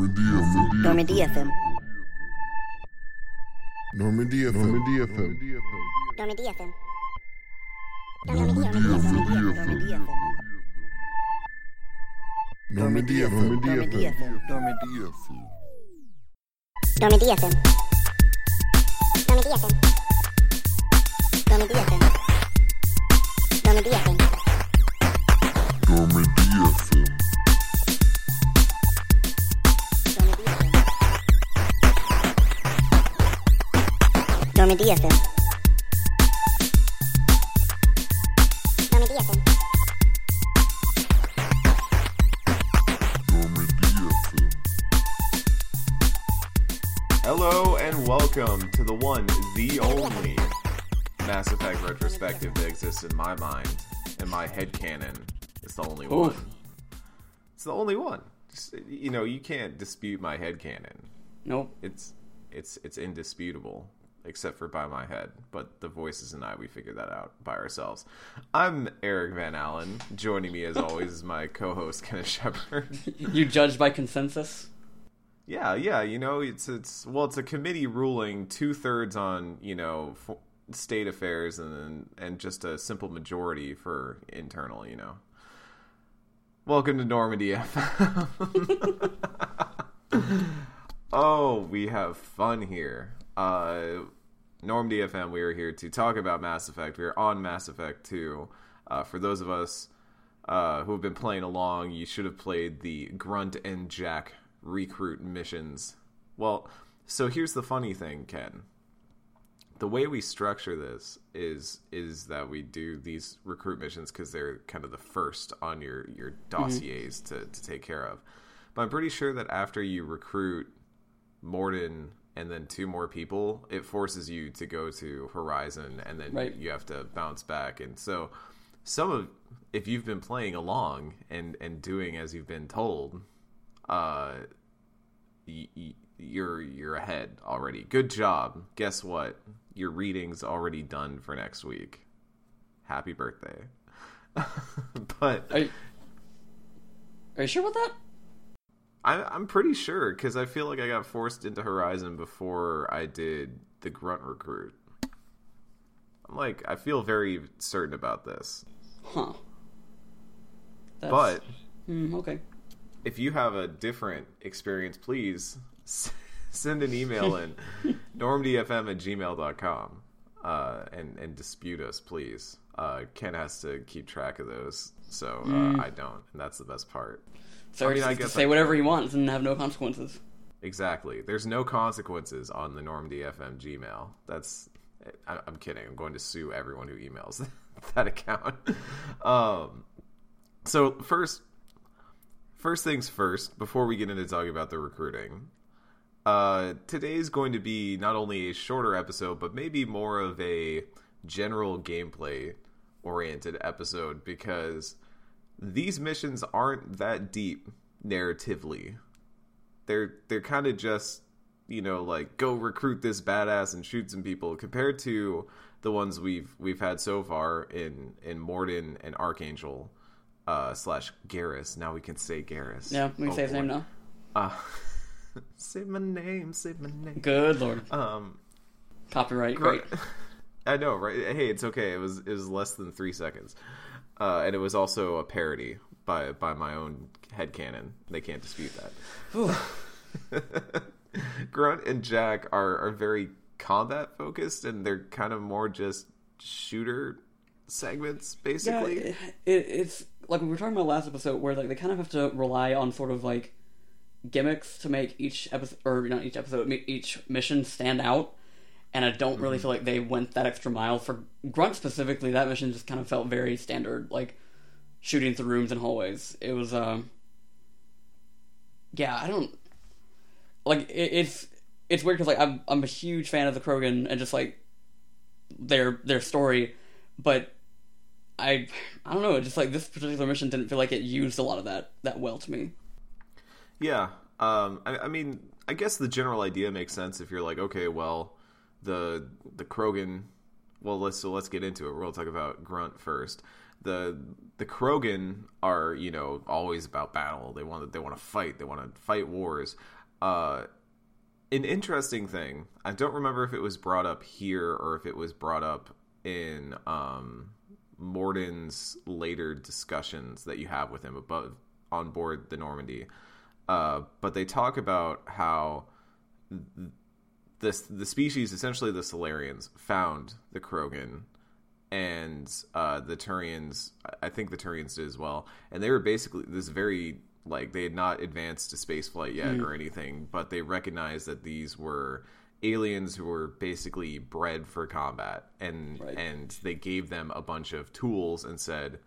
Normandy FM. Normandy FM. Normandy FM. Normandy FM. Normandy FM. Normandy FM. Normandy Normandy FM. FM. Normandy FM. Normandy FM. Normandy FM. Normandy FM. Normandy FM. Normandy FM. Normandy FM. Normandy FM. Normandy FM. Normandy FM. Hello and welcome to the one, the only Mass Effect retrospective that exists in my mind, in my head canon. It's the only one. It's the only one. Just, you know, you can't dispute my head canon. Nope. It's it's it's indisputable, except for by my head. But the voices and I, we figured that out by ourselves. I'm Eric Van Allen. Joining me as always is my co-host Kenneth Shepard. You judge by consensus? Yeah, yeah, you know, it's it's well, it's a committee ruling two thirds on you know f- state affairs and then and just a simple majority for internal. You know. Welcome to Normandy FM. oh, we have fun here. Uh, Normandy FM. We are here to talk about Mass Effect. We are on Mass Effect 2. Uh, for those of us uh, who have been playing along, you should have played the Grunt and Jack recruit missions. Well, so here's the funny thing, Ken. The way we structure this is is that we do these recruit missions because they're kind of the first on your your dossiers to, to take care of. But I'm pretty sure that after you recruit Mordin and then two more people, it forces you to go to Horizon and then Right. you have to bounce back. And so some of if you've been playing along and and doing as you've been told, uh y- y- you're you're ahead already. Good job. Guess what? Your reading's already done for next week. Happy birthday. but Are you, are you sure about that? I, I'm pretty sure because I feel like I got forced into Horizon before I did the Grunt Recruit. I'm like, I feel very certain about this. Huh. That's, But Hmm, okay. if you have a different experience, please s- send an email in normdfm at gmail.com uh, and, and dispute us, please. Uh, Ken has to keep track of those, so uh, I don't, and that's the best part. So I mean, I guess say I- whatever he wants and have no consequences. Exactly. There's no consequences on the NormDFM Gmail. That's. I'm kidding. I'm going to sue everyone who emails that account. Um, so first, first things first. Before we get into talking about the recruiting, uh, today's going to be not only a shorter episode, but maybe more of a general gameplay oriented episode because these missions aren't that deep narratively they're they're kind of just you know like go recruit this badass and shoot some people compared to the ones we've we've had so far in in Mordin and Archangel uh slash Garrus. Now we can say Garrus. Yeah, we can Oh, say his name now. Uh, say my name, say my name. Good lord. Um, Copyright. Great. I know, right? Hey, it's okay. It was it was less than three seconds, uh, and it was also a parody by by my own head headcanon. They can't dispute that. Grunt and Jack are are very combat focused, and they're kind of more just shooter segments, Yeah, basically. it, it, it's like we were talking about last episode, where like they kind of have to rely on sort of like gimmicks to make each episode, or not each episode, each mission stand out. And I don't really feel like they went that extra mile for Grunt specifically. That mission just kind of felt very standard, like shooting through rooms and hallways. It was, um, yeah, I don't like it, it's it's weird because like I'm I'm a huge fan of the Krogan and just like their their story, but I I don't know. Just like this particular mission didn't feel like it used a lot of that that well to me. Yeah. Um, I, I mean, I guess the general idea makes sense if you're like, okay, well, the the Krogan. Well, let's so let's get into it. We'll talk about Grunt first. the the Krogan are you know always about battle. They want they want to fight. They want to fight wars. Uh, an interesting thing. I don't remember if it was brought up here or if it was brought up in um, Mordin's later discussions that you have with him above on board the Normandy. Uh, but they talk about how this the species, essentially the Salarians, found the Krogan and uh, the Turians. I think the Turians did as well, and they were basically this very like they had not advanced to spaceflight yet or anything, but they recognized that these were aliens who were basically bred for combat, and Right. and they gave them a bunch of tools and said,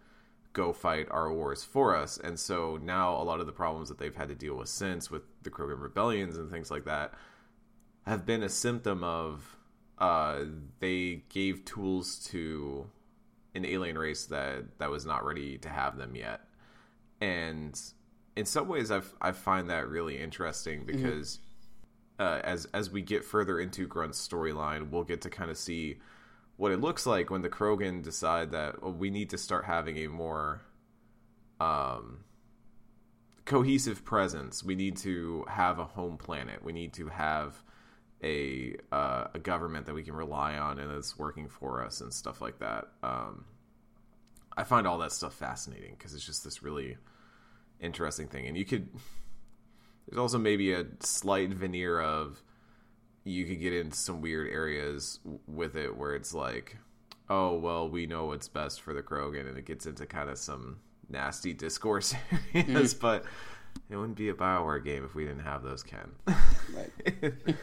"Go fight our wars for us." And so now a lot of the problems that they've had to deal with since with the Krogan rebellions and things like that have been a symptom of uh, they gave tools to an alien race that that was not ready to have them yet, and in some ways, I've I find that really interesting because uh, as as we get further into Grunt's storyline, we'll get to kind of see what it looks like when the Krogan decide that well, we need to start having a more um, cohesive presence. We need to have a home planet. We need to have a uh, a government that we can rely on and that's working for us and stuff like that. Um, I find all that stuff fascinating because it's just this really interesting thing, and you could. There's also maybe a slight veneer of you could get into some weird areas with it where it's like, oh well, we know what's best for the Krogan, and it gets into kind of some nasty discourse areas, but it wouldn't be a Bioware game if we didn't have those, Ken. Right.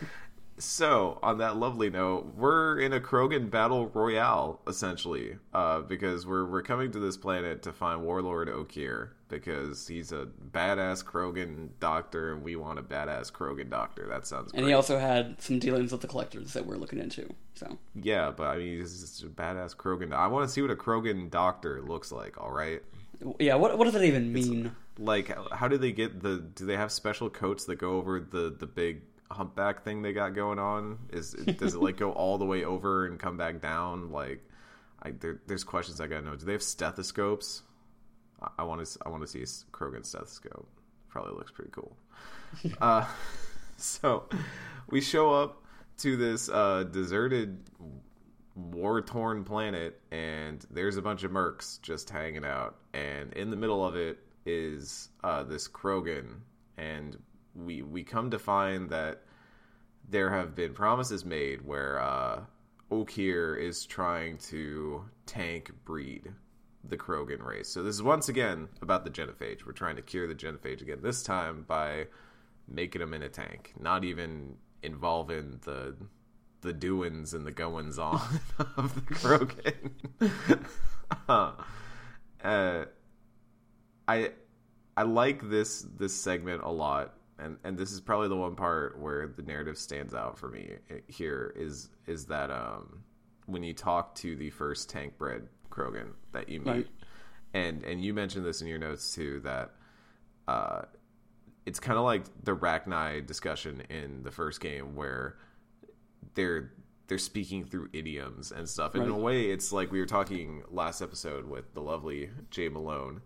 So, on that lovely note, we're in a Krogan battle royale essentially, uh, because we're we're coming to this planet to find Warlord Okeer because he's a badass Krogan doctor, and we want a badass Krogan doctor. That sounds good. And great. he also had some dealings with the collectors that we're looking into. So yeah, but I mean, he's just a badass Krogan. I want to see what a Krogan doctor looks like. All right, yeah, what what does that even mean? like how do they get the? Do they have special coats that go over the the big humpback thing they got going on? Is does it like go all the way over and come back down? Like, I there, there's questions I gotta know. Do they have stethoscopes? I- want to I want to see a s- Krogan stethoscope. Probably looks pretty cool. uh, so we show up to this uh, deserted, war torn planet, and there's a bunch of mercs just hanging out. And in the middle of it is uh, this Krogan, and we we come to find that there have been promises made where uh, Okeer is trying to tank breed the Krogan race. So this is once again about the genophage. We're trying to cure the genophage again. This time by making them in a tank, not even involving the the doings and the goings on of the Krogan. uh, uh, I I like this this segment a lot, and and this is probably the one part where the narrative stands out for me here is is that um when you talk to the first tank bred Krogan that you meet, Right. and and you mentioned this in your notes too that uh it's kind of like the Rachni discussion in the first game where they're they're speaking through idioms and stuff. And in a way, it's like we were talking last episode with the lovely Jay Malone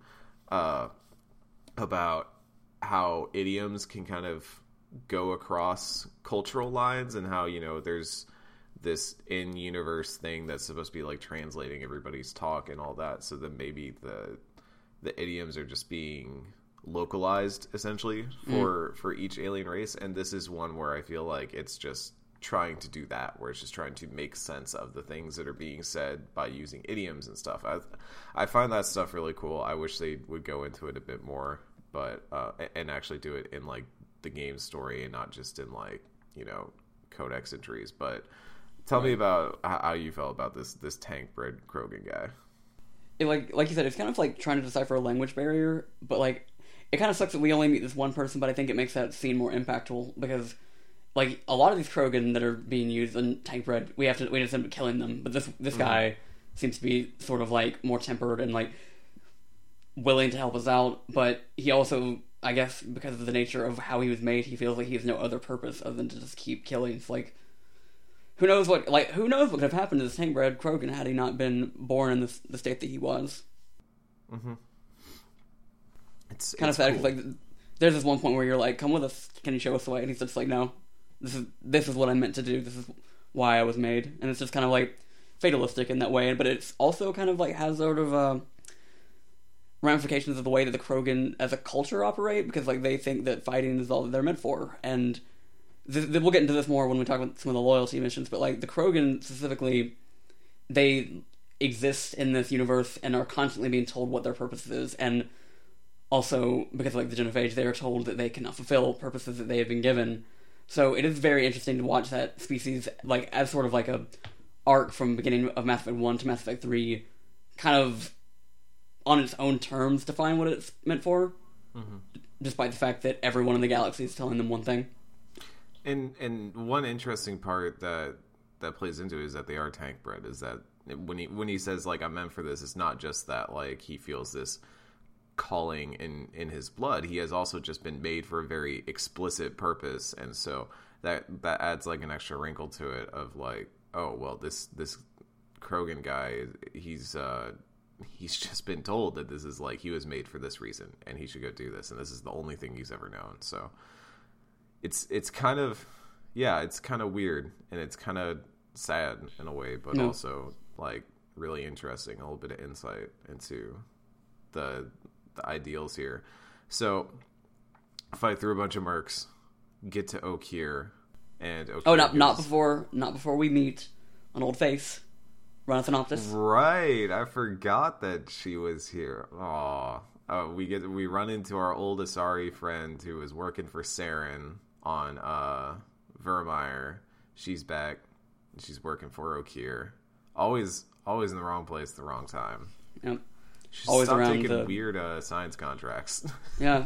uh, about how idioms can kind of go across cultural lines and how you know there's this in universe thing that's supposed to be like translating everybody's talk and all that so then maybe the the idioms are just being localized essentially mm. for for each alien race. And this is one where i feel like it's just trying to do that where it's just trying to make sense of the things that are being said by using idioms and stuff. I i find that stuff really cool. I wish they would go into it a bit more but uh and actually do it in like the game story and not just in like you know codex entries but tell me about how you felt about this this tank bred krogan guy It, like like you said, it's kind of like trying to decipher a language barrier, but like it kind of sucks that we only meet this one person. But I think it makes that scene more impactful because like a lot of these Krogan that are being used in tank bred, we have to we just end up killing them. But this this guy seems to be sort of like more tempered and like willing to help us out. But he also, I guess, because of the nature of how he was made, he feels like he has no other purpose other than to just keep killing. It's like who knows what like who knows what could have happened to this tank bred Krogan had he not been born in the, the state that he was. It's kind of it's sad. cool. 'cause, like, there's this one point where you're like, "Come with us. Can you show us the way?" And he's just like, "No, this is this is what I meant to do. This is why I was made." And it's just kind of like fatalistic in that way, but it's also kind of like has sort of uh, ramifications of the way that the Krogan as a culture operate because like they think that fighting is all that they're meant for, and th- th- we'll get into this more when we talk about some of the loyalty missions. But like the Krogan specifically, they exist in this universe and are constantly being told what their purpose is, and also because like the genophage, they are told that they cannot fulfill purposes that they have been given. So it is very interesting to watch that species like as sort of like a arc from beginning of Mass Effect One to Mass Effect Three, kind of on its own terms define what it's meant for, despite the fact that everyone in the galaxy is telling them one thing. And and one interesting part that that plays into it is that they are tank bred. Is that when he when he says like I'm meant for this, it's not just that like he feels this calling in in his blood. He has also just been made for a very explicit purpose, and so that that adds like an extra wrinkle to it of like oh well this this Krogan guy he's uh he's just been told that this is like he was made for this reason and he should go do this and this is the only thing he's ever known. So it's it's kind of yeah it's kind of weird and it's kind of sad in a way but No. also like really interesting a little bit of insight into the the ideals here. So fight through a bunch of mercs get to Okeer and Okeer Oh, not not before not before we meet an old face, Rana Thanoptis. Right, I forgot that she was here. Aw. Uh, we get we run into our old Asari friend who was working for Saren on uh Virmire. She's back. She's working for Okeer. Always always in the wrong place at the wrong time. Yep. She's Always around taking the- weird uh, science contracts. Yeah.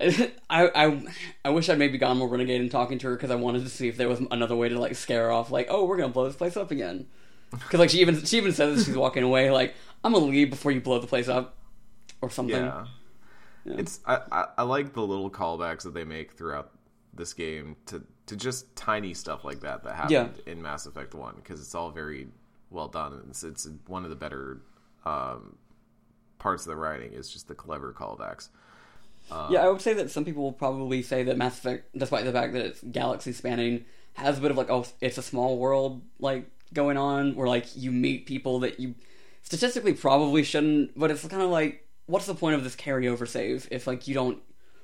I, I I wish I'd maybe gone more renegade and talking to her because I wanted to see if there was another way to like scare off, like, oh, we're gonna blow this place up again. Because like she even she even says as she's walking away, like, I'm gonna leave before you blow the place up, or something. yeah. Yeah. It's I, I I like the little callbacks that they make throughout this game to to just tiny stuff like that that happened in Mass Effect One because it's all very well done and it's, it's one of the better um, parts of the writing is just the clever callbacks. Yeah, I would say that some people will probably say that Mass Effect, despite the fact that it's galaxy spanning, has a bit of like, oh, it's a small world like going on where like you meet people that you statistically probably shouldn't, but it's kind of like, what's the point of this carryover save if like you don't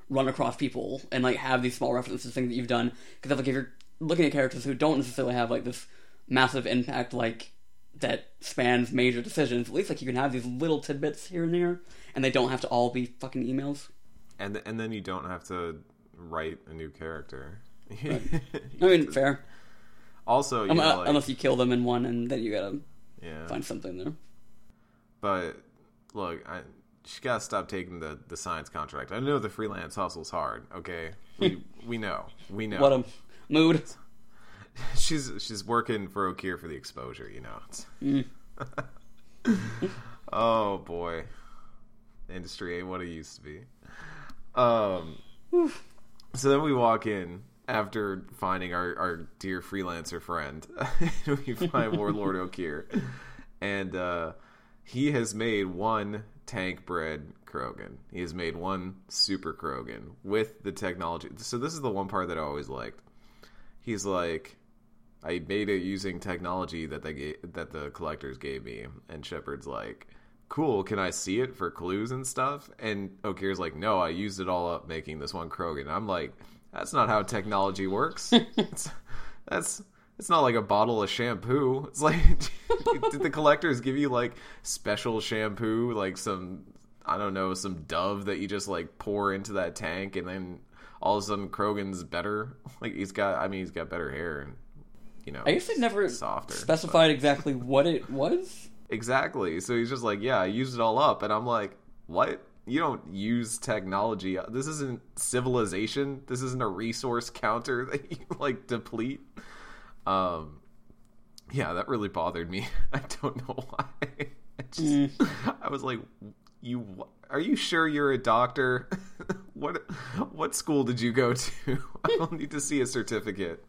run across people and like have these small references to things that you've done? Because like if you're looking at characters who don't necessarily have like this massive impact like that spans major decisions, at least like you can have these little tidbits here and there, and they don't have to all be fucking emails. And and then you don't have to write a new character. I mean, fair. Also, you Um, know, like, unless you kill them in one, and then you gotta yeah. find something there. But look, I, she gotta stop taking the, the science contract. I know the freelance hustle's hard. Okay, we we know, we know. What a mood. she's she's working for Okeer for the exposure. You know. It's- oh boy, industry ain't what it used to be. Um. So then we walk in after finding our, our dear freelancer friend. we find Warlord Okeer, and uh, he has made one tank bred Krogan. He has made one super Krogan with the technology. So this is the one part that I always liked. He's like, I made it using technology that they gave, that the collectors gave me, and Shepard's like, "Cool, can I see it for clues and stuff?" And Okeer's like, "No, I used it all up making this one Krogan." I'm like, "That's not how technology works. it's, that's it's not like a bottle of shampoo. It's like, did the collectors give you like special shampoo, like some I don't know, some Dove that you just like pour into that tank, and then all of a sudden Krogan's better. Like he's got, I mean, he's got better hair and." You know, I guess they never softer, specified exactly what it was. Exactly. So he's just like, yeah, I used it all up. And I'm like, what? You don't use technology. This isn't civilization. This isn't a resource counter that you like deplete. Um, yeah, that really bothered me. I don't know why. I just, I was like, you are you sure you're a doctor? what what school did you go to? I don't need to see a certificate.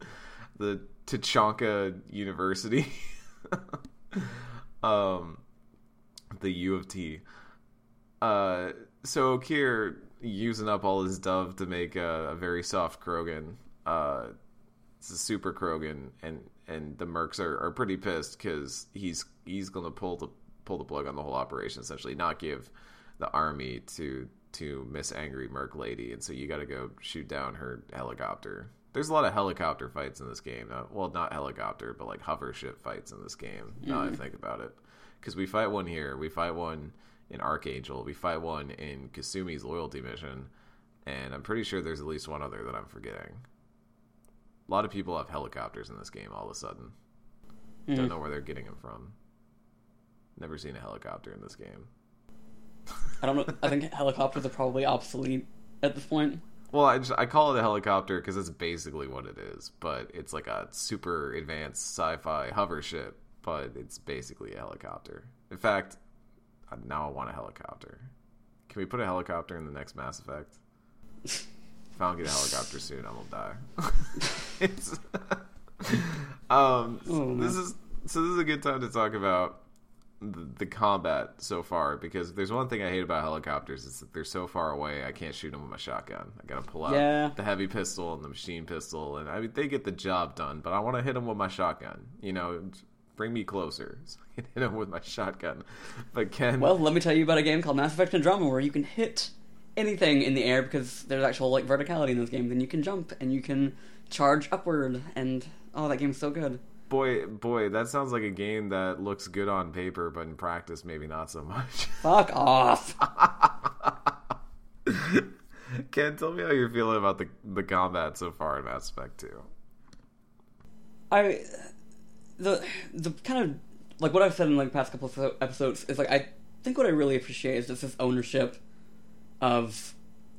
The Tachanka University. um the U of T. uh, so Okeer using up all his dove to make a, a very soft Krogan. Uh, it's a super Krogan, and and the mercs are, are pretty pissed because he's he's gonna pull the pull the plug on the whole operation, essentially, not give the army to to Miss Angry Merc Lady, and so you got to go shoot down her helicopter. There's a lot of helicopter fights in this game. Uh, well, not helicopter, but like hover ship fights in this game. Now I think about it, because we fight one here, we fight one in Archangel, we fight one in Kasumi's loyalty mission, and I'm pretty sure there's at least one other that I'm forgetting. A lot of people have helicopters in this game all of a sudden. Don't hmm. know where they're getting them from. Never seen a helicopter in this game. I don't know. I think helicopters are probably obsolete at this point. Well, I just I call it a helicopter because it's basically what it is, but it's like a super advanced sci-fi hover ship, but it's basically a helicopter. In fact, now I want a helicopter. Can we put a helicopter in the next Mass Effect? if I don't get a helicopter soon, I'm gonna die. it's um, Oh, this is so this is a good time to talk about the, the combat so far because if there's one thing I hate about helicopters is that they're so far away I can't shoot them with my shotgun. I gotta pull out Yeah. the heavy pistol and the machine pistol, and I mean they get the job done, but I want to hit them with my shotgun. You know, bring me closer so I can hit them with my shotgun. But Ken, Well, let me tell you about a game called Mass Effect and Andromeda where you can hit anything in the air because there's actual like verticality in this game. Then you can jump and you can charge upward, and oh, that game's so good. boy, boy, that sounds like a game that looks good on paper, but in practice maybe not so much. Fuck off. Ken, tell me how you're feeling about the the combat so far in Mass Effect 2. I the the kind of like what I've said in like past couple of episodes is like I think what I really appreciate is just this ownership of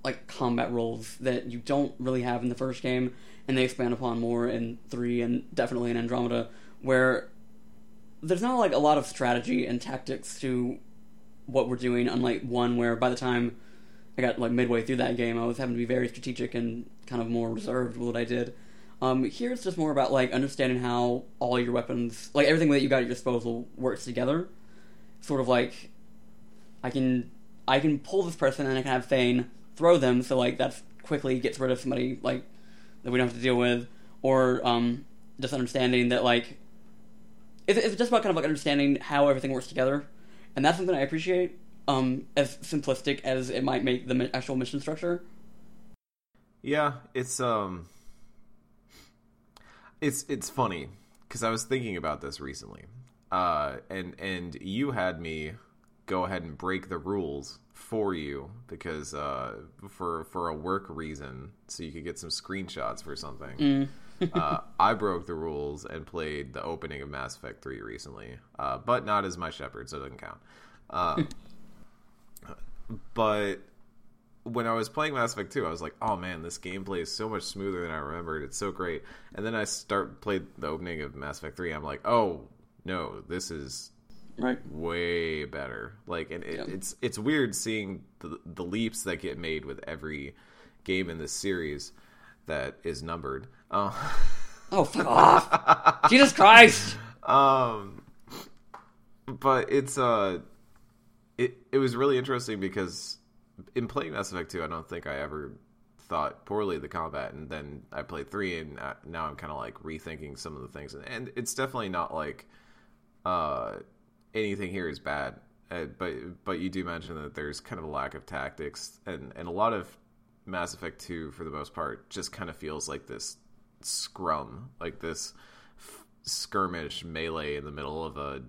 like combat roles that you don't really have in the first game, and they expand upon more in three and definitely in Andromeda, where there's not like a lot of strategy and tactics to what we're doing, unlike one where by the time I got like midway through that game, I was having to be very strategic and kind of more reserved with what I did. Um, here it's just more about like understanding how all your weapons, like everything that you got at your disposal, works together. Sort of like I can I can pull this person and I can have Thane throw them, so like that quickly gets rid of somebody like that we don't have to deal with, or um, just understanding that like it's, it's just about kind of like understanding how everything works together, and that's something I appreciate. Um, as simplistic as it might make the actual mission structure. Yeah, it's um it's it's funny cuz I was thinking about this recently. Uh and and you had me go ahead and break the rules for you because uh for for a work reason so you could get some screenshots for something. uh, I broke the rules and played the opening of Mass Effect 3 recently, uh, but not as my Shepard, so it doesn't count. Uh, but when I was playing Mass Effect 2, I was like, "Oh man, this gameplay is so much smoother than I remembered. It's so great." And then I start played the opening of Mass Effect 3. I'm like, "Oh no, this is Right. way better." Like, and it, Yeah. it's it's weird seeing the the leaps that get made with every game in this series that is numbered. Uh, Oh fuck off! Jesus Christ! um, but it's uh, it it was really interesting because in playing Mass Effect 2, I don't think I ever thought poorly of the combat, and then I played three, and uh, now I'm kind of like rethinking some of the things, and, and it's definitely not like uh anything here is bad. Uh, but but you do mention that there's kind of a lack of tactics, and and a lot of Mass Effect 2 for the most part just kind of feels like this scrum, like this f- skirmish melee in the middle of a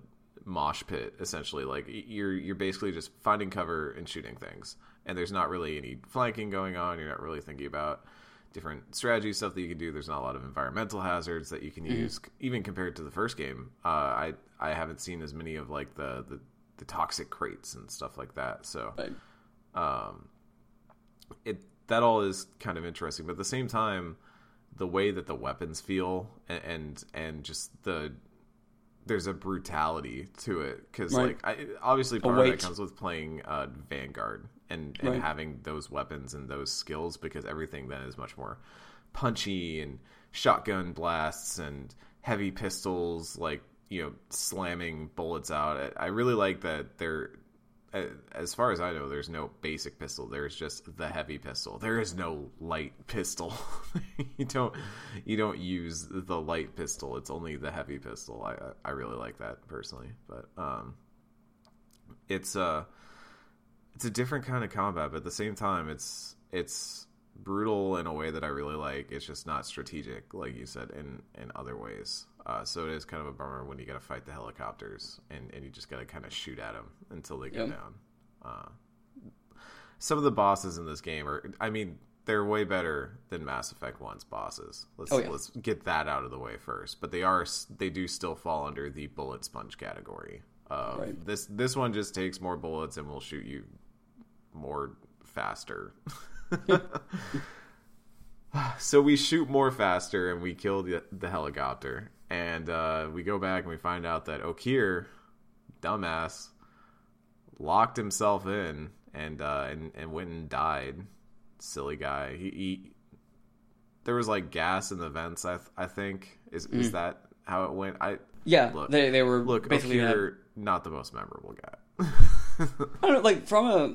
mosh pit essentially like you're you're basically just finding cover and shooting things and there's not really any flanking going on you're not really thinking about different strategy stuff that you can do there's not a lot of environmental hazards that you can use even compared to the first game uh, i i haven't seen as many of like the, the the toxic crates and stuff like that so Right. um, it that all is kind of interesting, but at the same time, the way that the weapons feel and and, and just the there's a brutality to it because Right. like I, obviously part of that comes with playing uh, Vanguard and and Right. having those weapons and those skills because everything then is much more punchy and shotgun blasts and heavy pistols like you know slamming bullets out. I- really like that they're as far as I know, there's no basic pistol. There's just the heavy pistol. There is no light pistol. you don't you don't use the light pistol. It's only the heavy pistol. I I really like that personally, but um, it's uh it's a different kind of combat, but at the same time, it's it's brutal in a way that I really like. It's just not strategic, like you said, in in other ways. Uh, so it is kind of a bummer when you got to fight the helicopters and, and you just got to kind of shoot at them until they go Yep. down. Uh, some of the bosses in this game are, I mean, they're way better than Mass Effect One's bosses. Let's Oh, yeah. let's get that out of the way first. But they are they do still fall under the bullet sponge category. Uh, Right. This this one just takes more bullets and will shoot you more faster. so we shoot more faster and we kill the, the helicopter and uh, we go back and we find out that Okeer, dumbass, locked himself in and uh, and and went and died. Silly guy. He, he there was like gas in the vents. I th- I think is is that how it went? I Yeah, Look- they they were look basically Okeer, not the most memorable guy. I don't know, like from a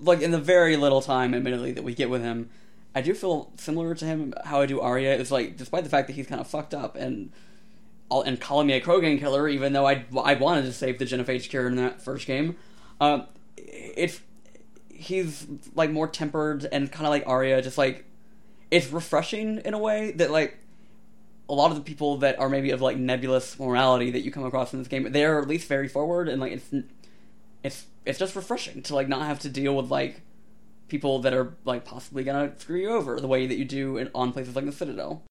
like in the very little time, admittedly, that we get with him, I do feel similar to him. How I do Aria is like, despite the fact that he's kind of fucked up and all and calling me a Krogan killer, even though I I wanted to save the Genophage cure in that first game, um, it's he's like more tempered and kind of like Aria, just like it's refreshing in a way that like a lot of the people that are maybe of like nebulous morality that you come across in this game, they're at least very forward and like it's it's it's just refreshing to like not have to deal with like people that are like possibly gonna screw you over the way that you do in, on places like the Citadel.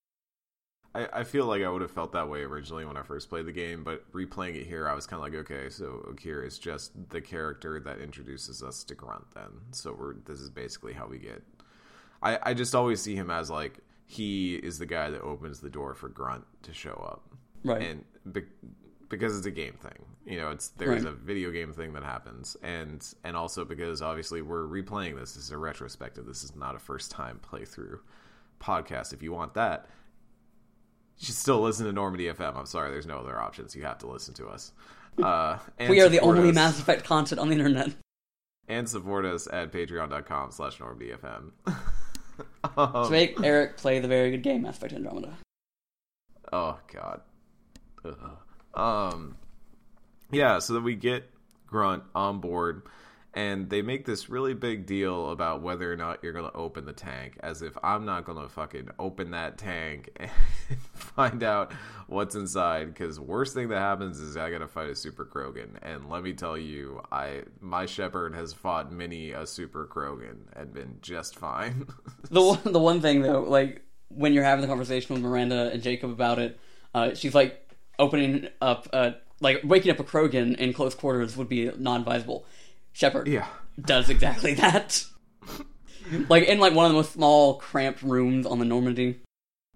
I, I feel like I would have felt that way originally when I first played the game, but replaying it here, I was kind of like, okay, so Okeer is just the character that introduces us to Grunt. Then, so we're this is basically how we get. I I just always see him as like he is the guy that opens the door for Grunt to show up, Right. and be, because it's a game thing, you know, it's there's Right. a video game thing that happens, and and also because obviously we're replaying this. This is a retrospective. This is not a first time playthrough podcast. If you want that, you should still listen to Normandy FM. I'm sorry, there's no other options. You have to listen to us. Uh, and we are the only us- Mass Effect content on the internet. and support us at patreon.com slash normdfm. To make Eric play the very good game Mass Effect Andromeda. Oh god. Ugh. Um yeah, so that we get Grunt on board and they make this really big deal about whether or not you're going to open the tank as if I'm not going to fucking open that tank and find out what's inside cuz worst thing that happens is I got to fight a super Krogan and let me tell you I my Shepard has fought many a super Krogan and been just fine. The one, the one thing though, like when you're having the conversation with Miranda and Jacob about it, uh, she's like opening up, uh, like waking up a Krogan in close quarters would be non-advisable. Shepard yeah. does exactly that. like in like one of the most small, cramped rooms on the Normandy.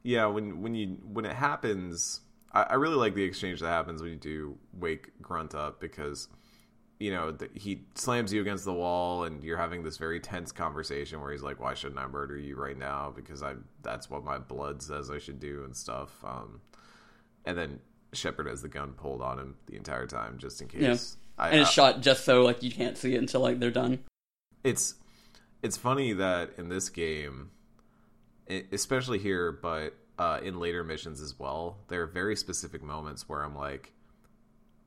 Yeah, when when you when it happens, I, I really like the exchange that happens when you do wake Grunt up because you know th- he slams you against the wall and you're having this very tense conversation where he's like, "Why shouldn't I murder you right now? Because I that's what my blood says I should do and stuff." Um, and then Shepard has the gun pulled on him the entire time just in case. I, And it's I- shot just so like you can't see it until like they're done. it's it's funny that in this game especially here but uh, in later missions as well there are very specific moments where i'm like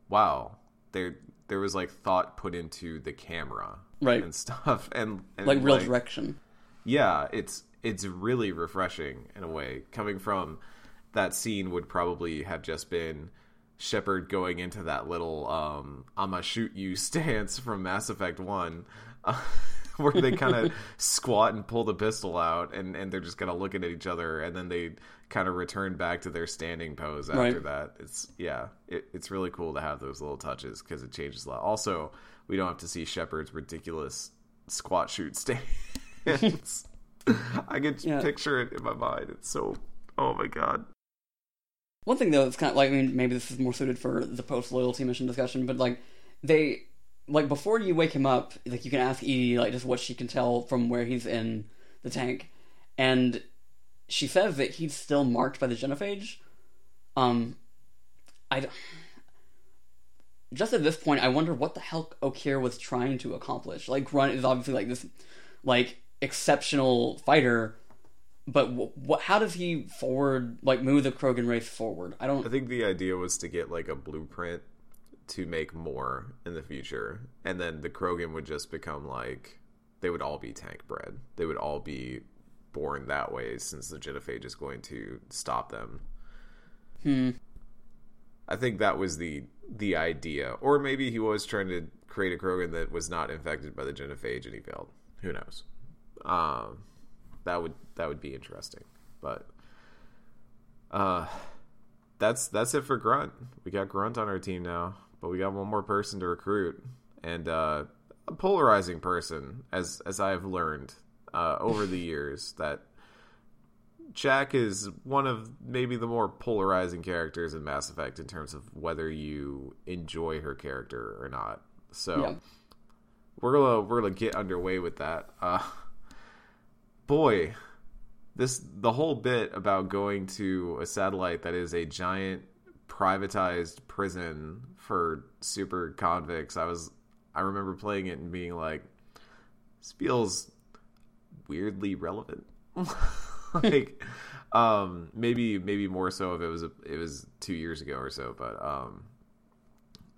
wow there there was like thought put into the camera Right. and stuff and, and Like real direction. yeah it's it's really refreshing in a way coming from that scene would probably have just been Shepard going into that little um I'ma shoot you stance from Mass Effect 1 uh, where they kind of squat and pull the pistol out and and they're just kind of looking at each other and then they kind of return back to their standing pose after Right. that it's yeah it, it's really cool to have those little touches because it changes a lot also we don't have to see Shepard's ridiculous squat shoot stance I can Yeah. picture it in my mind. It's so. Oh my god. One thing though, it's kind of like I mean, maybe this is more suited for the post loyalty mission discussion, but like they like before you wake him up, like you can ask EDI like just what she can tell from where he's in the tank, and she says that he's still marked by the genophage. Um, I just at this point, I wonder what the hell Okeer was trying to accomplish. Like Grunt is obviously like this, like exceptional fighter, but what? How does he forward like move the Krogan race forward? I don't. I think the idea was to get like a blueprint to make more in the future, and then the Krogan would just become like they would all be tank bred. They would all be born that way since the genophage is going to stop them. Hmm. I think that was the the idea, or maybe he was trying to create a Krogan that was not infected by the genophage and he failed. Who knows? Um, that would that would be interesting, but uh, that's that's it for Grunt. We got Grunt on our team now, but we got one more person to recruit, and uh, a polarizing person, as as I have learned uh, over the years that Jack is one of maybe the more polarizing characters in Mass Effect in terms of whether you enjoy her character or not. So Yeah. we're gonna we're gonna get underway with that. Uh, boy, this the whole bit about going to a satellite that is a giant privatized prison for super convicts. I was I remember playing it and being like, this feels weirdly relevant. like um maybe maybe more so if it was a, it was 2 years ago or so but um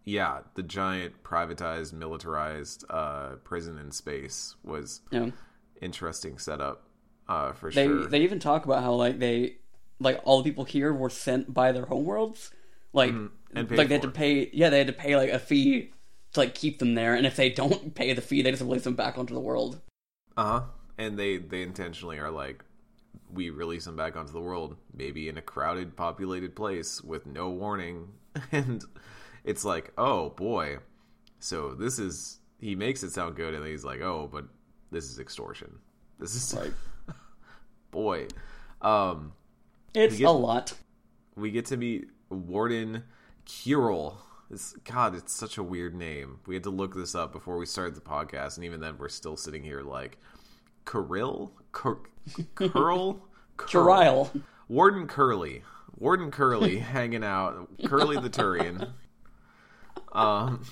yeah the giant privatized militarized uh prison in space was know, interesting setup uh for they sure they even talk about how like they like all the people here were sent by their homeworlds, like and like they had to pay. Yeah, they had to pay like a fee to like keep them there, and if they don't pay the fee, they just release them back onto the world. Uh-huh. And they they intentionally are like we release them back onto the world, maybe in a crowded, populated place with no warning. And it's like, oh boy. So this is he makes it sound good and he's like, oh, but this is extortion. This is Right. boy. Um It's get- a lot. we get to meet Warden Kuril. It's, God, it's such a weird name. We had to look this up before we started the podcast, and even then, we're still sitting here like Kuril, Cur- Curl, Trial. Warden Curly, Warden Curly, hanging out, Curly the Turian, um,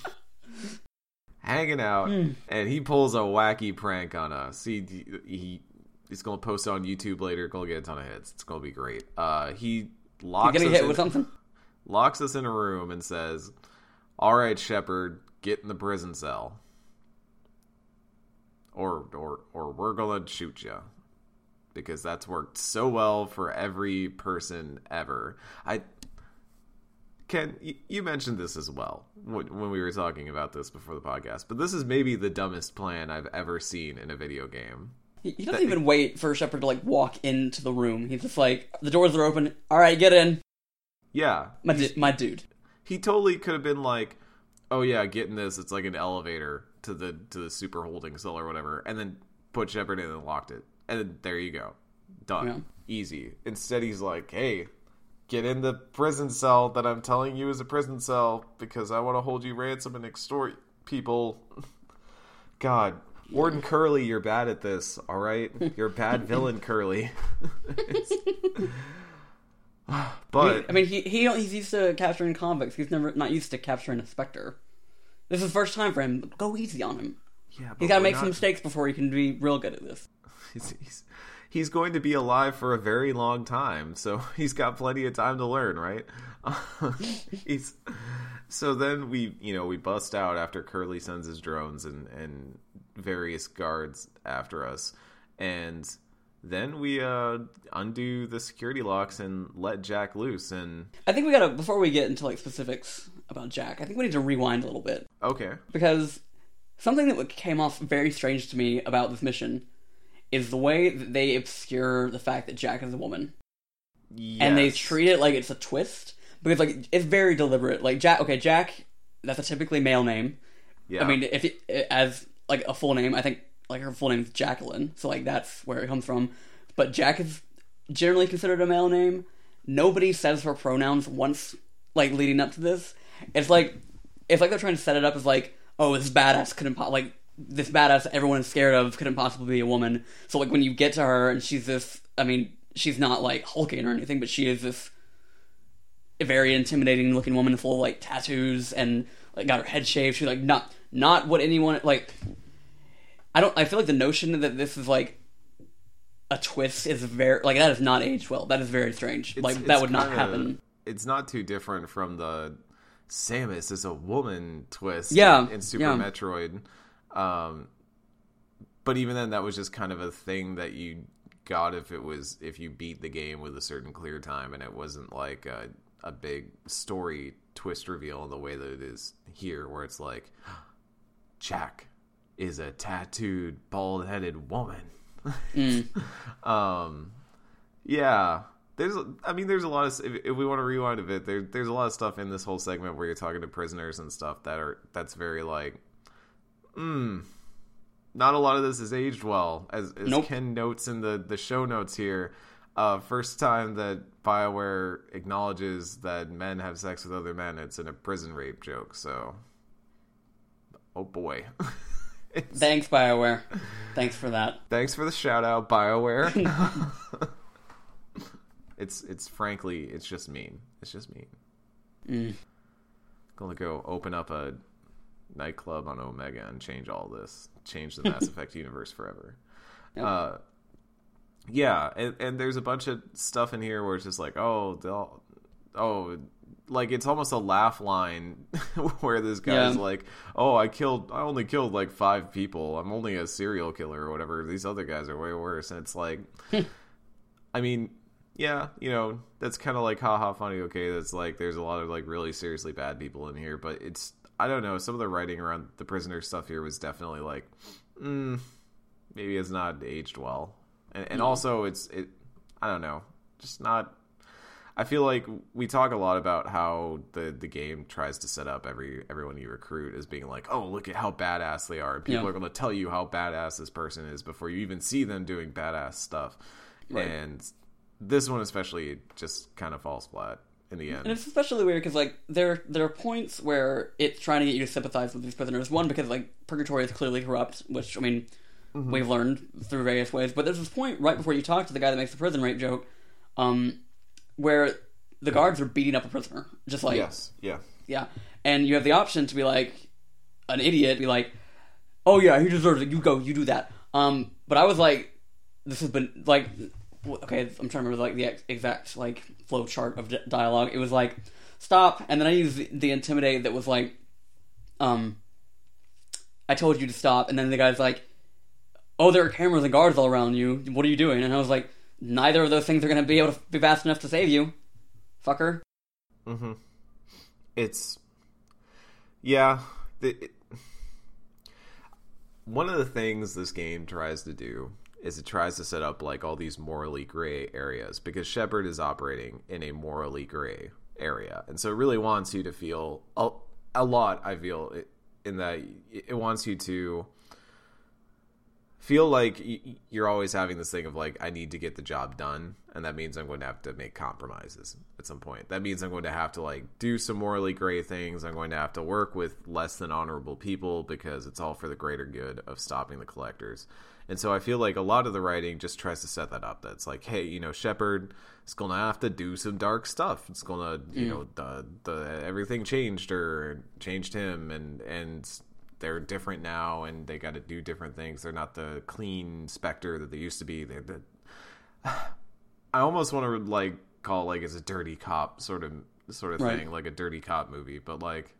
hanging out, and he pulls a wacky prank on us. He he he's gonna post it on YouTube later. Gonna get a ton of hits. It's gonna be great. Uh, he locks us hit in- with something? locks us in a room and says, "All right, Shepard, get in the prison cell, or or or we're gonna shoot you." Because that's worked so well for every person ever. I Ken, you, mentioned this as well when when we were talking about this before the podcast, but this is maybe the dumbest plan I've ever seen in a video game. He, he doesn't even wait for Shepard to like walk into the room. He's just like, the doors are open. All right, get in, Yeah, my du- my dude. he totally could have been like, "Oh yeah, getting this. It's like an elevator to the to the super holding cell or whatever," and then put Shepard in and locked it, and then there you go, done, Yeah. easy. Instead, he's like, "Hey, get in the prison cell that I'm telling you is a prison cell because I want to hold you ransom and extort people." God. Warden Curly, you're bad at this, all right? You're a bad villain, Curly. but I mean, he he he's used to capturing convicts. He's never not used to capturing a specter. This is the first time for him. Go easy on him. yeah, but He's got to make not- some mistakes before he can be real good at this. he's, he's he's going to be alive for a very long time, so he's got plenty of time to learn, right? he's so then we you know we bust out after Curly sends his drones and and various guards after us, and then we uh undo the security locks and let Jack loose and I think we gotta before we get into like specifics about Jack. I think we need to rewind a little bit okay because something that came off very strange to me about this mission is the way that they obscure the fact that Jack is a woman. and they treat it like it's a twist because like it's very deliberate. Like Jack, okay, Jack, that's a typically male name. yeah I mean, if it, as like a full name, I think like her full name is Jacqueline, so like that's where it comes from. But Jack is generally considered a male name. Nobody says her pronouns once, like leading up to this. It's like it's like they're trying to set it up as like, oh, this badass couldn't po- like this badass everyone is scared of couldn't possibly be a woman. So like when you get to her and she's this, I mean, she's not like hulking or anything, but she is this a very intimidating looking woman full of like tattoos and like got her head shaved. She's like not not what anyone like. I don't. I feel like the notion that this is like a twist is very like that is not aged well. That is very strange. It's- like it's that would not kinda- happen. It's not too different from the Samus is a woman twist Yeah, in, in Super yeah. Metroid. Um, but even then, that was just kind of a thing that you got if it was if you beat the game with a certain clear time, and it wasn't like a, a big story twist reveal in the way that it is here, where it's like Jack is a tattooed, bald headed woman. um, yeah, there's. I mean, there's a lot of. If, if we want to rewind a bit, there, there's a lot of stuff in this whole segment where you're talking to prisoners and stuff that are that's very like, hmm. Not a lot of this is aged well, as, as Nope. Ken notes in the the show notes here. Uh, first time that Bioware acknowledges that men have sex with other men, it's in a prison rape joke. So, oh boy. Thanks, Bioware. Thanks for that. Thanks for the shout out, Bioware. it's it's frankly it's just mean. It's just mean. Mm. Gonna go open up a nightclub on Omega and change all this. Change the Mass Effect universe forever. Yep. Uh yeah, and, and there's a bunch of stuff in here where it's just like, oh, they'll, oh, like it's almost a laugh line where this guy's Yeah. like, oh, I killed, I only killed like five people. I'm only a serial killer or whatever. These other guys are way worse, and it's like, I mean, yeah, you know, that's kind of like haha funny. Okay, that's like there's a lot of like really seriously bad people in here, but it's I don't know. Some of the writing around the prisoner stuff here was definitely like, mm, maybe it's not aged well, and and also it's it I don't know, just not. I feel like we talk a lot about how the the game tries to set up every everyone you recruit as being like, oh, look at how badass they are. And people Yeah. are going to tell you how badass this person is before you even see them doing badass stuff. Right. And this one especially just kind of falls flat in the end. And it's especially weird because like there there are points where it's trying to get you to sympathize with these prisoners. One because like purgatory is clearly corrupt, which I mean Mm-hmm. we've learned through various ways. But there's this point right before you talk to the guy that makes the prison rape joke, um, where the guards are beating up a prisoner, just like yes, yeah. yeah, and you have the option to be like an idiot, be like, oh yeah, he deserves it. You go, you do that. Um, but I was like, this has been like, w- okay, I'm trying to remember like the ex- exact like flow chart of di- dialogue. It was like, stop, and then I used the, the intimidate that was like, um, I told you to stop, and then the guy's like, oh, there are cameras and guards all around you. What are you doing? And I was like, neither of those things are going to be able to be fast enough to save you, fucker. Mm-hmm. It's yeah. The, it, one of the things this game tries to do is it tries to set up like all these morally gray areas because Shepard is operating in a morally gray area, and so it really wants you to feel a, a lot. I feel in that it wants you to feel like you're always having this thing of like I need to get the job done, and that means I'm going to have to make compromises at some point. That means I'm going to have to like do some morally gray things. I'm going to have to work with less than honorable people because it's all for the greater good of stopping the collectors. And so I feel like a lot of the writing just tries to set that up. That's like, hey, you know, Shepard is going to have to do some dark stuff. It's going to, you mm. know, the the everything changed or changed him, and and they're different now and they got to do different things. They're not the clean Spectre that they used to be. They're the. I almost want to like call it like it's a dirty cop sort of sort of Right. thing, like a dirty cop movie, but like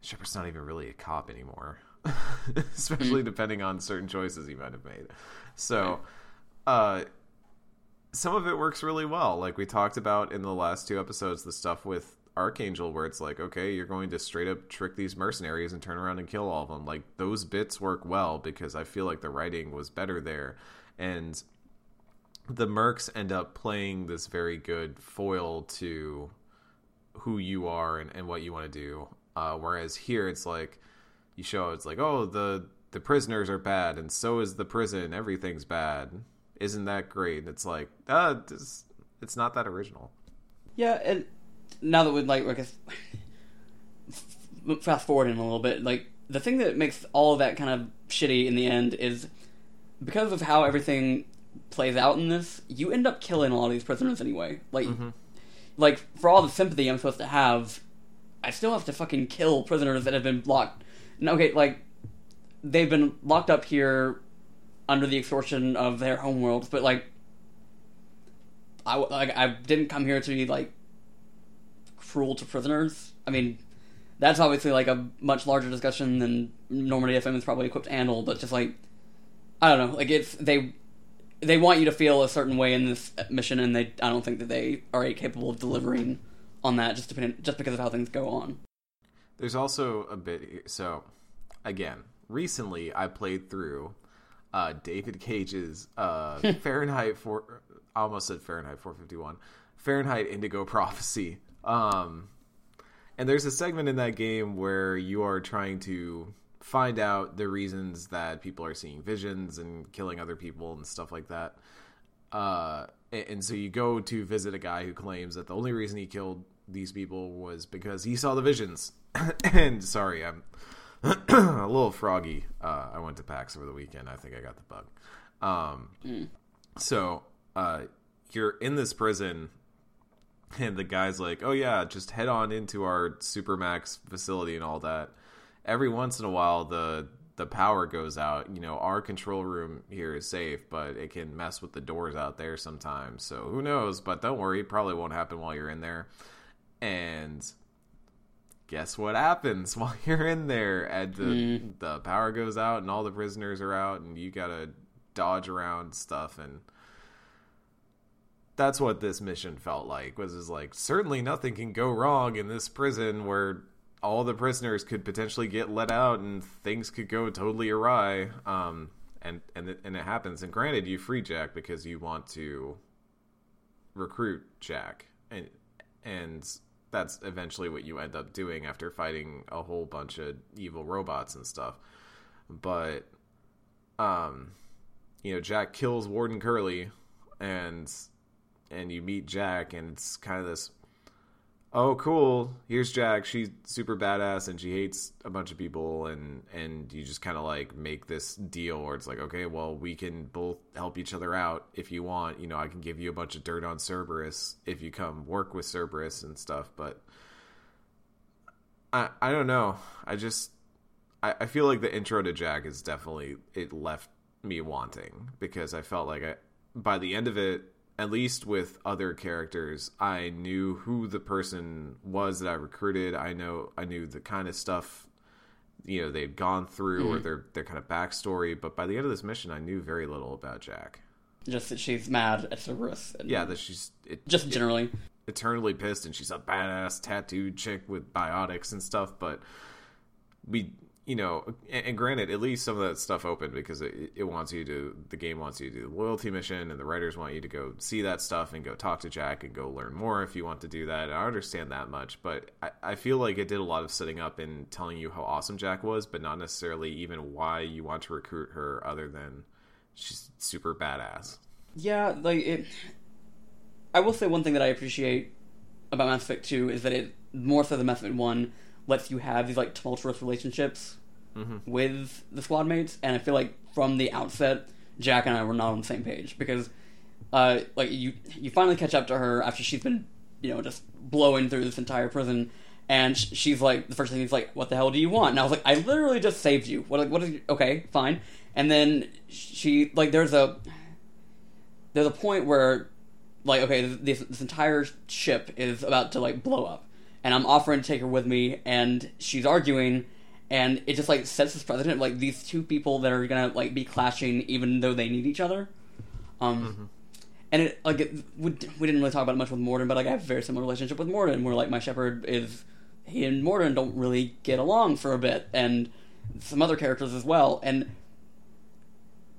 Shepard's not even really a cop anymore, especially depending on certain choices he might have made. So, uh, some of it works really well. Like we talked about in the last two episodes, the stuff with Archangel, where it's like, okay, you're going to straight up trick these mercenaries and turn around and kill all of them. Like those bits work well because I feel like the writing was better there, and the mercs end up playing this very good foil to who you are and, and what you want to do. Uh, whereas here, it's like you show it's like, oh, the the prisoners are bad, and so is the prison. Everything's bad. Isn't that great? And it's like, uh, this, it's not that original. Yeah, and now that we're like, I guess, fast forwarding a little bit, like the thing that makes all of that kind of shitty in the end is because of how everything plays out in this. You end up killing a lot of these prisoners anyway. Like, like for all the sympathy I'm supposed to have, I still have to fucking kill prisoners that have been locked. Okay, like they've been locked up here under the extortion of their homeworlds, but like I like I didn't come here to be like cruel to prisoners. I mean, that's obviously like a much larger discussion than Normandy FM is probably equipped to handle. But just like I don't know, like it's they they want you to feel a certain way in this mission, and they I don't think that they are capable of delivering on that just depending just because of how things go on. There's also a bit. So, again, recently I played through uh, David Cage's uh, Fahrenheit four. I almost said Fahrenheit 451. Fahrenheit Indigo Prophecy. Um, and there's a segment in that game where you are trying to find out the reasons that people are seeing visions and killing other people and stuff like that. Uh, and so you go to visit a guy who claims that the only reason he killed these people was because he saw the visions. and sorry, I'm a little froggy. Uh, I went to PAX over the weekend. I think I got the bug. Um, So uh, you're in this prison, and the guy's like, "Oh yeah, just head on into our supermax facility and all that." Every once in a while, the the power goes out. You know, our control room here is safe, but it can mess with the doors out there sometimes. So who knows? But don't worry, probably won't happen while you're in there. And guess what happens while you're in there? And the the power goes out, and all the prisoners are out, and you gotta dodge around stuff and that's what this mission felt like was is like certainly nothing can go wrong in this prison where all the prisoners could potentially get let out and things could go totally awry um and and it, and it happens. And granted you free jack because you want to recruit jack. And and that's eventually what you end up doing after fighting a whole bunch of evil robots and stuff. But um you know jack kills warden Kuril and and you meet Jack, and it's kind of this, oh, cool. Here's Jack. She's super badass, and she hates a bunch of people, and and you just kind of like make this deal where it's like, okay, well, we can both help each other out if you want. You know, I can give you a bunch of dirt on Cerberus if you come work with Cerberus and stuff, but. I, I don't know. I just I, I feel like the intro to Jack is definitely it left me wanting because I felt like I by the end of it at least with other characters, I knew who the person was that I recruited. I know I knew the kind of stuff you know they'd gone through or mm-hmm. their their kind of backstory. But by the end of this mission, I knew very little about Jack. Just that she's mad at Cerberus. and Yeah, that she's it, Just generally. eternally pissed, and she's a badass tattooed chick with biotics and stuff. But we, you know, and, and granted, at least some of that stuff opened because it, it wants you to, the game wants you to do the loyalty mission, and the writers want you to go see that stuff and go talk to Jack and go learn more if you want to do that. I understand that much, but I, I feel like it did a lot of setting up and telling you how awesome Jack was, but not necessarily even why you want to recruit her, other than she's super badass. Yeah, like it. I will say one thing that I appreciate about Mass Effect Two is that it more so than Mass Effect One lets you have these like tumultuous relationships with the squad mates, and I feel like from the outset, Jack and I were not on the same page because, uh, like you you finally catch up to her after she's been you know just blowing through this entire prison. And sh- she's like, the first thing he's like, "What the hell do you want?" And I was like, "I literally just saved you. What? Like, what is? Okay, fine." And then she like, there's a there's a point where like okay this, this entire ship is about to like blow up and i'm offering to take her with me and she's arguing and it just like sets this precedent like these two people that are gonna like be clashing even though they need each other. Um and it like it, we, we didn't really talk about it much with Mordin but like i have a very similar relationship with Mordin where like my Shepard is he and morden don't really get along for a bit and some other characters as well and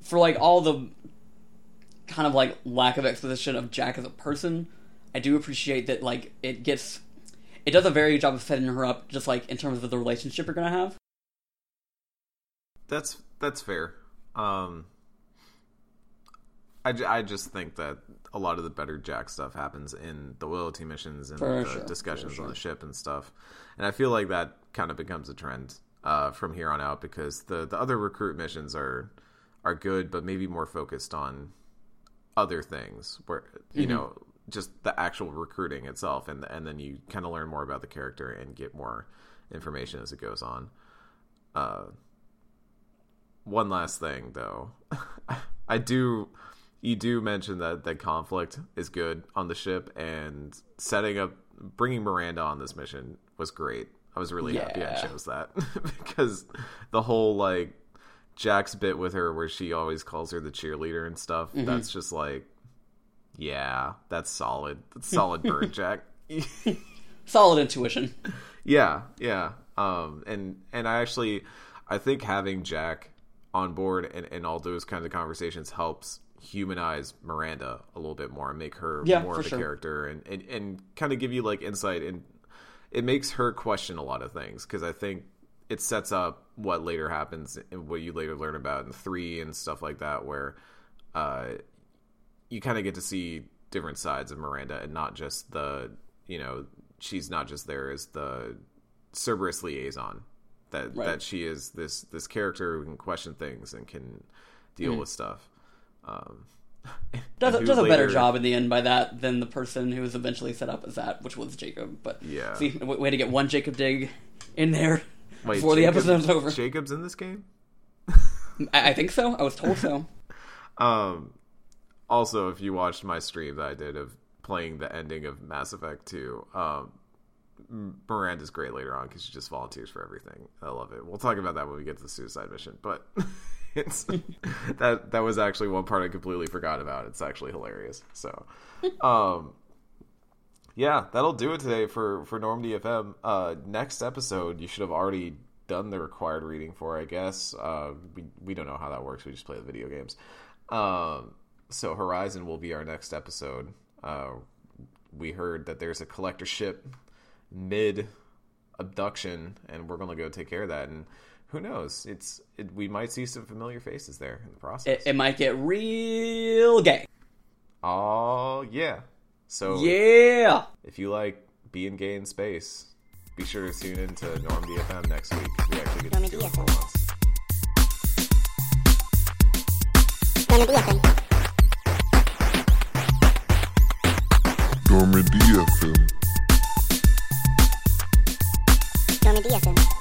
for like all the kind of like lack of exposition of Jack as a person, I do appreciate that like it gets it does a very good job of setting her up just like in terms of the relationship you're gonna have. That's that's fair. Um, I, I just think that a lot of the better Jack stuff happens in the loyalty missions and For the sure, discussions for on the ship and stuff. And I feel like that kind of becomes a trend uh, from here on out because the the other recruit missions are are good, but maybe more focused on other things. Where you Mm-hmm. know just the actual recruiting itself, and and then you kind of learn more about the character and get more information as it goes on. Uh, one last thing though, I do you do mention that that conflict is good on the ship and setting up bringing Miranda on this mission was great. I was really happy I Yeah. chose that because the whole like Jack's bit with her where she always calls her the cheerleader and stuff. That's just like, yeah, that's solid. That's solid bird, Jack. Solid intuition. Yeah, yeah. Um, and and I actually, I think having Jack on board and, and all those kinds of conversations helps humanize Miranda a little bit more and make her Yeah, more of a sure. character and, and, and kind of give you like insight and it makes her question a lot of things because I think it sets up what later happens and what you later learn about in three and stuff like that where uh, you kind of get to see different sides of Miranda and not just the you know she's not just there as the Cerberus liaison that Right. that she is this this character who can question things and can deal Mm. with stuff. Um, Does, who does a better job in the end by that than the person who was eventually set up as that, which was Jacob. But Yeah. see, way to get one Jacob dig in there Wait, before the Jacob- episode's over. Jacob's in this game. I, I think so. I was told so. Um, also, if you watched my stream that I did of playing the ending of Mass Effect 2, um, Miranda's great later on because she just volunteers for everything. I love it. We'll talk about that when we get to the suicide mission, but it's that that was actually one part I completely forgot about. It's actually hilarious. So, um, yeah, that'll do it today for for Normandy FM. Uh, next episode, you should have already done the required reading for. I guess uh, we we don't know how that works. We just play the video games. Um, so Horizon will be our next episode. Uh, we heard that there's a collector ship mid abduction, and we're gonna go take care of that. And who knows? It's it, we might see some familiar faces there in the process. It, it might get real gay. oh yeah. So Yeah. if you like being gay in space, be sure to tune in to Normandy FM next week. We actually get to do it for once. Normandy FM. Normandy FM. Normandy FM.